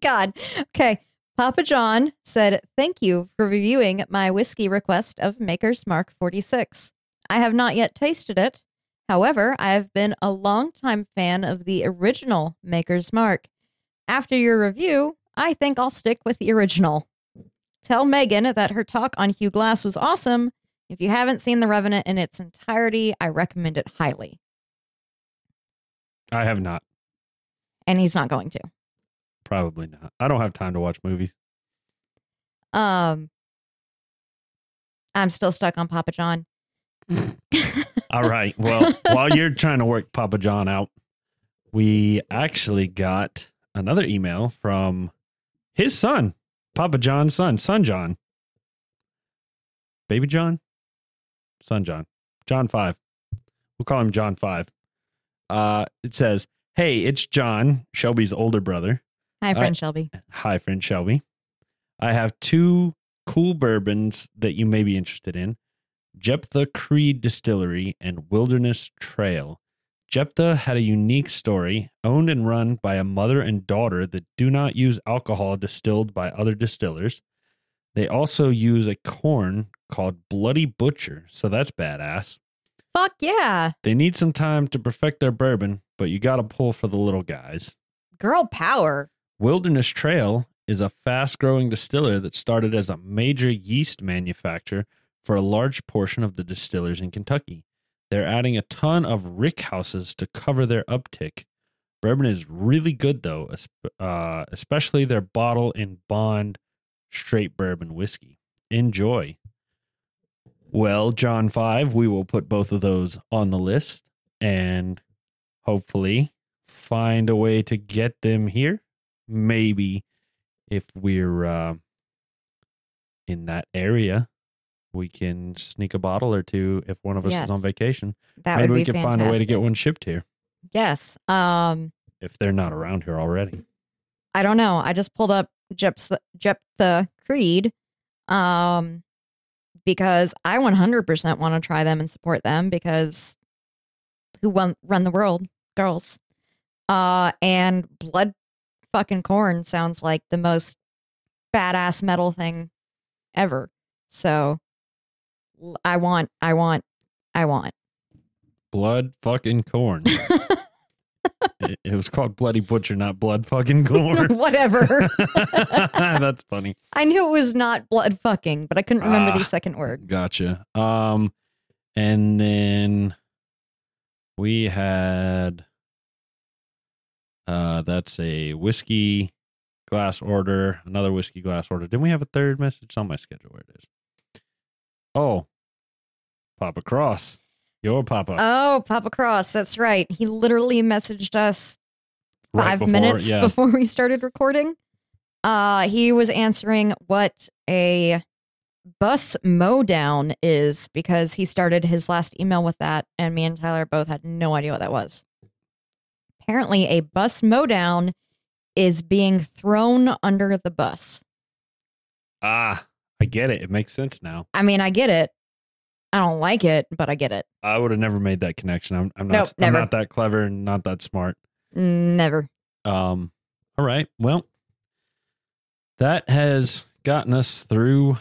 God. Okay. Papa John said, Thank you for reviewing my whiskey request of Maker's Mark 46. I have not yet tasted it. However, I have been a longtime fan of the original Maker's Mark. After your review, I think I'll stick with the original. Tell Megan that her talk on Hugh Glass was awesome. If you haven't seen The Revenant in its entirety, I recommend it highly.
I have not.
And he's not going to.
Probably not. I don't have time to watch movies.
Um, I'm still stuck on Papa John.
All right. Well, while you're trying to work Papa John out, we actually got another email from his son, Papa John's son, Son John. Baby John? Son John. John 5. We'll call him John 5. Uh, it says, Hey, it's John, Shelby's older brother.
Hi, friend Shelby.
Hi, friend Shelby. I have two cool bourbons that you may be interested in Jeptha Creed Distillery and Wilderness Trail. Jeptha had a unique story, owned and run by a mother and daughter that do not use alcohol distilled by other distillers. They also use a corn called Bloody Butcher, so that's badass.
Fuck yeah.
They need some time to perfect their bourbon, but you got to pull for the little guys.
Girl power.
Wilderness Trail is a fast growing distiller that started as a major yeast manufacturer for a large portion of the distillers in Kentucky. They're adding a ton of rick houses to cover their uptick. Bourbon is really good, though, uh, especially their bottle and bond straight bourbon whiskey. Enjoy. Well, John 5, we will put both of those on the list and hopefully find a way to get them here. Maybe if we're uh, in that area, we can sneak a bottle or two if one of us
Yes.
is on vacation.
That
Maybe we can find a way to get one shipped here
Yes. Um,
if they're not around here already.
I don't know. I just pulled up Jeptha, Jeptha Creed um, because I 100% want to try them and support them because who won, run the world? Girls. Uh, and Blood fucking Corn sounds like the most badass metal thing ever. So I want, I want, I want.
Blood fucking corn. it, it was called Bloody Butcher, not Blood fucking corn.
Whatever.
That's funny.
I knew it was not blood fucking, but I couldn't remember
Ah.
the second word.
Gotcha. Um, and then we had uh, that's a whiskey glass order, another whiskey glass order. Didn't we have a third message It's on my schedule? Where it is? Oh, Papa Cross, your Papa.
Oh, Papa Cross. That's right. He literally messaged us
Right
five
before-
minutes
yeah.
before we started recording. Uh, he was answering what a bus mow down is because he started his last email with that, and me and Tyler both had no idea what that was. Apparently, a bus mowdown is being thrown under the bus.
Ah, I get it. It makes sense now.
I mean, I get it. I don't like it, but I get it.
I would have never made that connection. I'm, I'm not.
Nope,
I'm
never.
not that clever and not that smart.
Never.
Um, all right. Well, that has gotten us through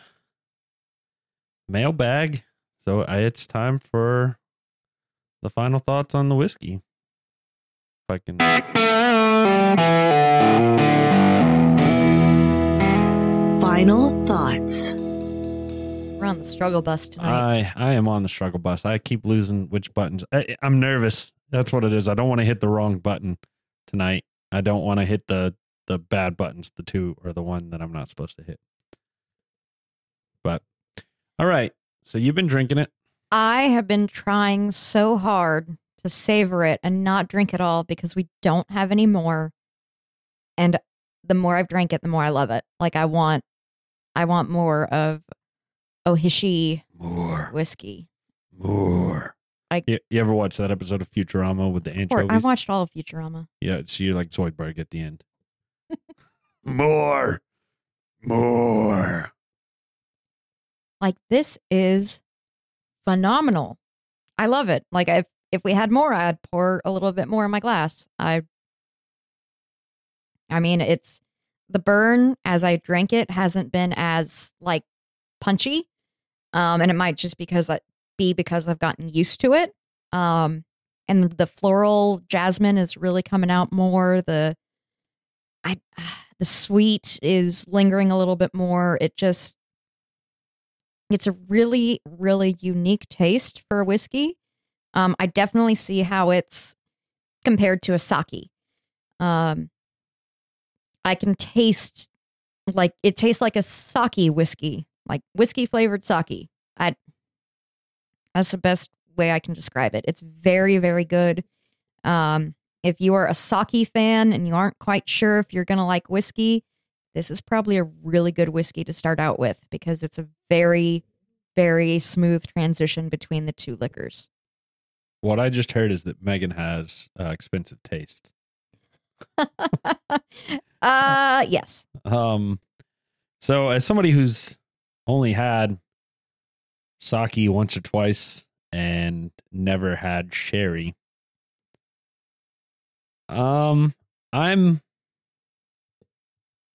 mailbag. So I, it's time for the final thoughts on the whiskey. If I can.
Final thoughts.
We're on the struggle bus tonight.
I I am on the struggle bus. I keep losing which buttons. I, I'm nervous. That's what it is. I don't want to hit the wrong button tonight. I don't want to hit the the bad buttons. The two or the one that I'm not supposed to hit. But all right. So you've been drinking it.
I have been trying so hard to savor it and not drink it all because we don't have any more. And the more I've drank it, the more I love it. Like I want, I want more of Ohishi
More.
whiskey.
More.
I-
you, you ever watch that episode of Futurama with the
Or
anchovies?
I watched all of Futurama.
yeah, so you're like Zoidberg at the end. More. More.
Like this is phenomenal. I love it. Like if if we had more, I'd pour a little bit more in my glass. I I mean, it's the burn as I drank it hasn't been as like punchy. Um and it might just because I, be because I've gotten used to it. Um and the floral jasmine is really coming out more. The I the sweet is lingering a little bit more. It just it's a really really unique taste for a whiskey. Um I definitely see how it's compared to a sake. Um I can taste like it tastes like a sake whiskey, like whiskey flavored sake. I that's the best way I can describe it. It's very very good. Um if you are a sake fan and you aren't quite sure if you're to like whiskey, this is probably a really good whiskey to start out with because it's a very, very smooth transition between the two liquors.
What I just heard is that Megan has uh, expensive taste.
uh, yes.
Um, so as somebody who's only had sake once or twice and never had sherry, um, I'm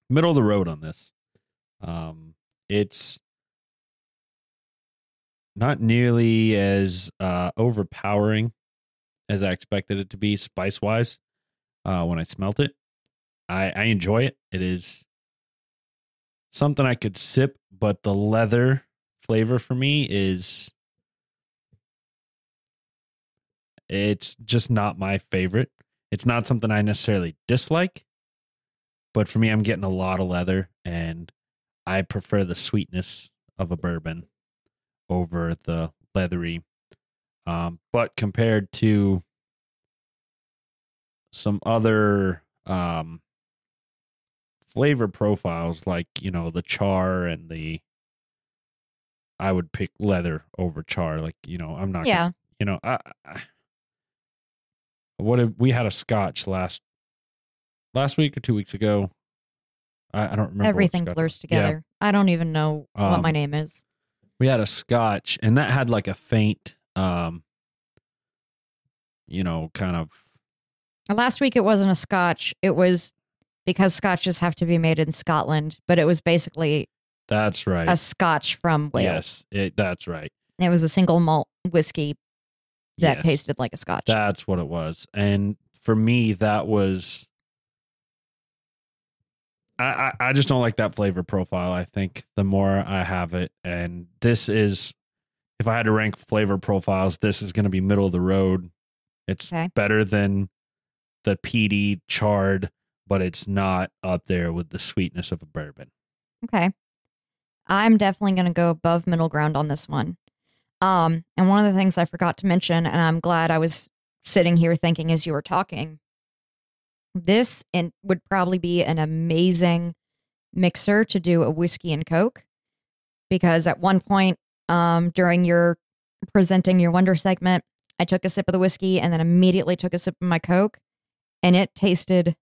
middle of the road on this. Um, it's not nearly as uh, overpowering as I expected it to be spice wise. Uh, when I smelt it, I, I enjoy it. It is something I could sip, but the leather flavor for me is it's just not my favorite. It's not something I necessarily dislike, but for me, I'm getting a lot of leather, and I prefer the sweetness of a bourbon over the leathery. Um, but compared to some other um, flavor profiles, like you know the char and the, I would pick leather over char. Like you know, I'm not.
Yeah.
You know, I, I what if we had a scotch last last week or two weeks ago? I, I don't remember.
Everything blurs
was. Yeah.
together. I don't even know what my
Um,
name is.
We had a scotch and that had like a faint um you know kind of
Last week it wasn't a scotch. It was because scotches have to be made in Scotland, but it was basically
that's right
a scotch from Wales.
yes it, that's right
It was a single malt whiskey that
Yes,
tasted like a scotch.
that's what it was and for me that was I, I i just don't like that flavor profile i think the more i have it and this is if i had to rank flavor profiles this is going to be middle of the road it's
Okay.
better than the PD charred but it's not up there with the sweetness of a bourbon
Okay. I'm definitely going to go above middle ground on this one. Um, and one of the things I forgot to mention, and I'm glad I was sitting here thinking as you were talking, this and would probably be an amazing mixer to do a whiskey and coke, because at one point um, during your presenting your wonder segment, I took a sip of the whiskey and then immediately took a sip of my coke, and it tasted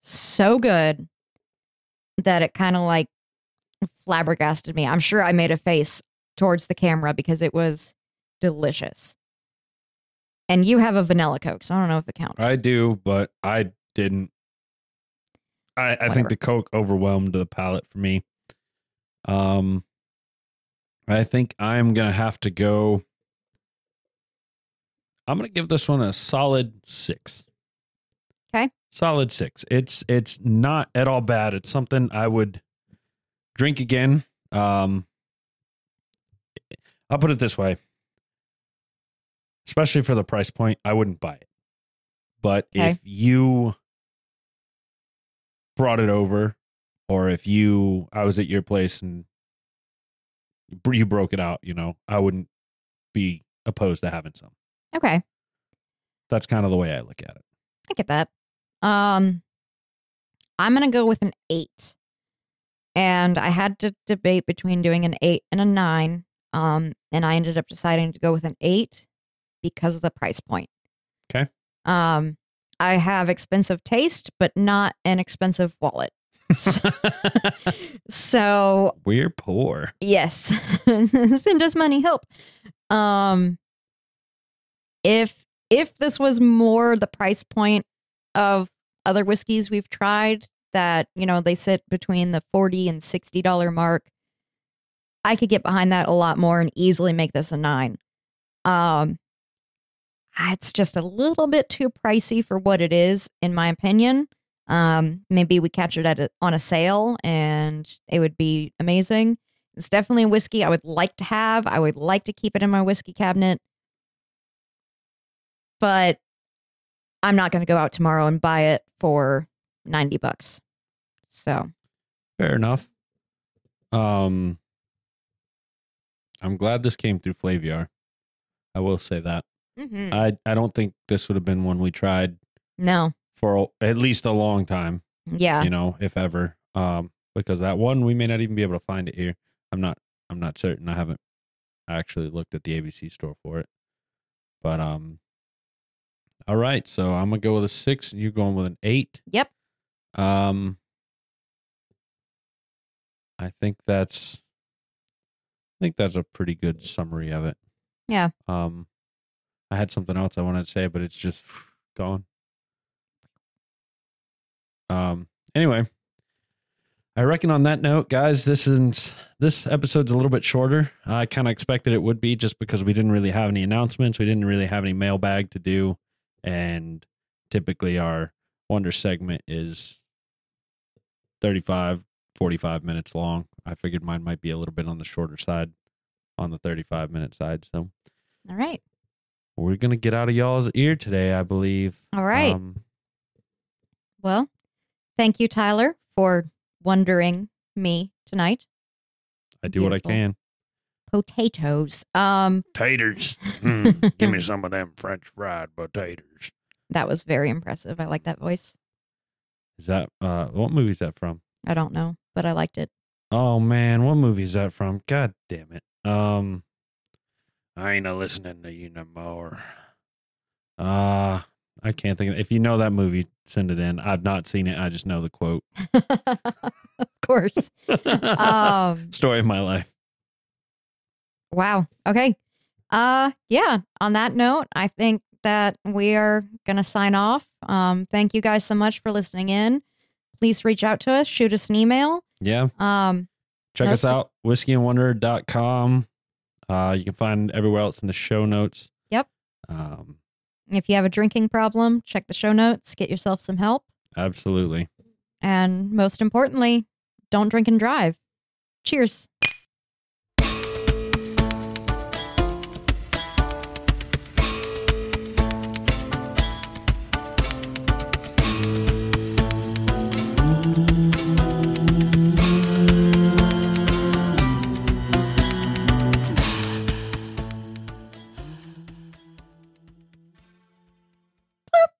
so good that it kind of like flabbergasted me. I'm sure I made a face towards the camera because it was delicious. And you have a vanilla coke, so I don't know if it counts.
I do, but I didn't. I, I think the Coke overwhelmed the palate for me. Um, I think I'm gonna have to go. I'm gonna give this one a solid six.
Okay.
Solid six. It's it's not at all bad. It's something I would drink again. Um, I'll put it this way. Especially for the price point, I wouldn't buy it. But
Okay.
if you brought it over, or if you, I was at your place and you broke it out, you know, I wouldn't be opposed to having some.
Okay.
That's kind of the way I look at it.
I get that. Um, I'm gonna go with an eight, and I had to debate between doing an eight and a nine. Um, and I ended up deciding to go with an eight because of the price point.
Okay.
Um, I have expensive taste, but not an expensive wallet. So
We're poor.
Yes. Send us money, help. Um if if this was more the price point of other whiskeys we've tried that, you know, they sit between the 40 and 60 dollar mark, I could get behind that a lot more and easily make this a 9. Um it's just a little bit too pricey for what it is in my opinion. Um, maybe we catch it at a, on a sale and it would be amazing. It's definitely a whiskey I would like to have. I would like to keep it in my whiskey cabinet. But I'm not going to go out tomorrow and buy it for 90 bucks. So,
Fair enough. Um, I'm glad this came through Flaviar. I will say that.
Mhm.
I I don't think this would have been one we tried
no.
for a- at least a long time.
Yeah.
You know, if ever. Um, because that one we may not even be able to find it here. I'm not. I'm not certain. I haven't actually looked at the ABC store for it. But um. All right, so I'm gonna go with a six, and you're going with an eight.
Yep.
Um, I think that's, I think that's a pretty good summary of it.
Yeah.
Um, I had something else I wanted to say, but it's just gone. Um. Anyway, I reckon on that note, guys, this is this episode's a little bit shorter. I kind of expected it would be just because we didn't really have any announcements. We didn't really have any mailbag to do, and typically our wonder segment is 35 45 minutes long i figured mine might be a little bit on the shorter side on the 35 minute side so
All right.
We're gonna get out of y'all's ear today i believe
All right.
um,
well, thank you, Tyler, for wondering me tonight.
i do what i can
Potatoes. Um,
taters Mm, give me some of them french fried potatoes
that was very impressive. I like that voice.
is that uh what movie is that from
I don't know, but I liked it.
oh man what movie is that from god damn it um i ain't a listening to you no more uh i can't think of if you know that movie send it in i've not seen it i just know the quote
of course. Um,
story of my life
wow. Okay. Uh, yeah. On that note, I think that we are gonna sign off. Um, thank you guys so much for listening in. Please reach out to us. Shoot us an email.
yeah
Um,
check us out whiskeyandwonder.com uh you can find everywhere else in the show notes
Yep.
um
if you have a drinking problem, check the show notes. Get yourself some help.
absolutely
And most importantly, don't drink and drive. Cheers.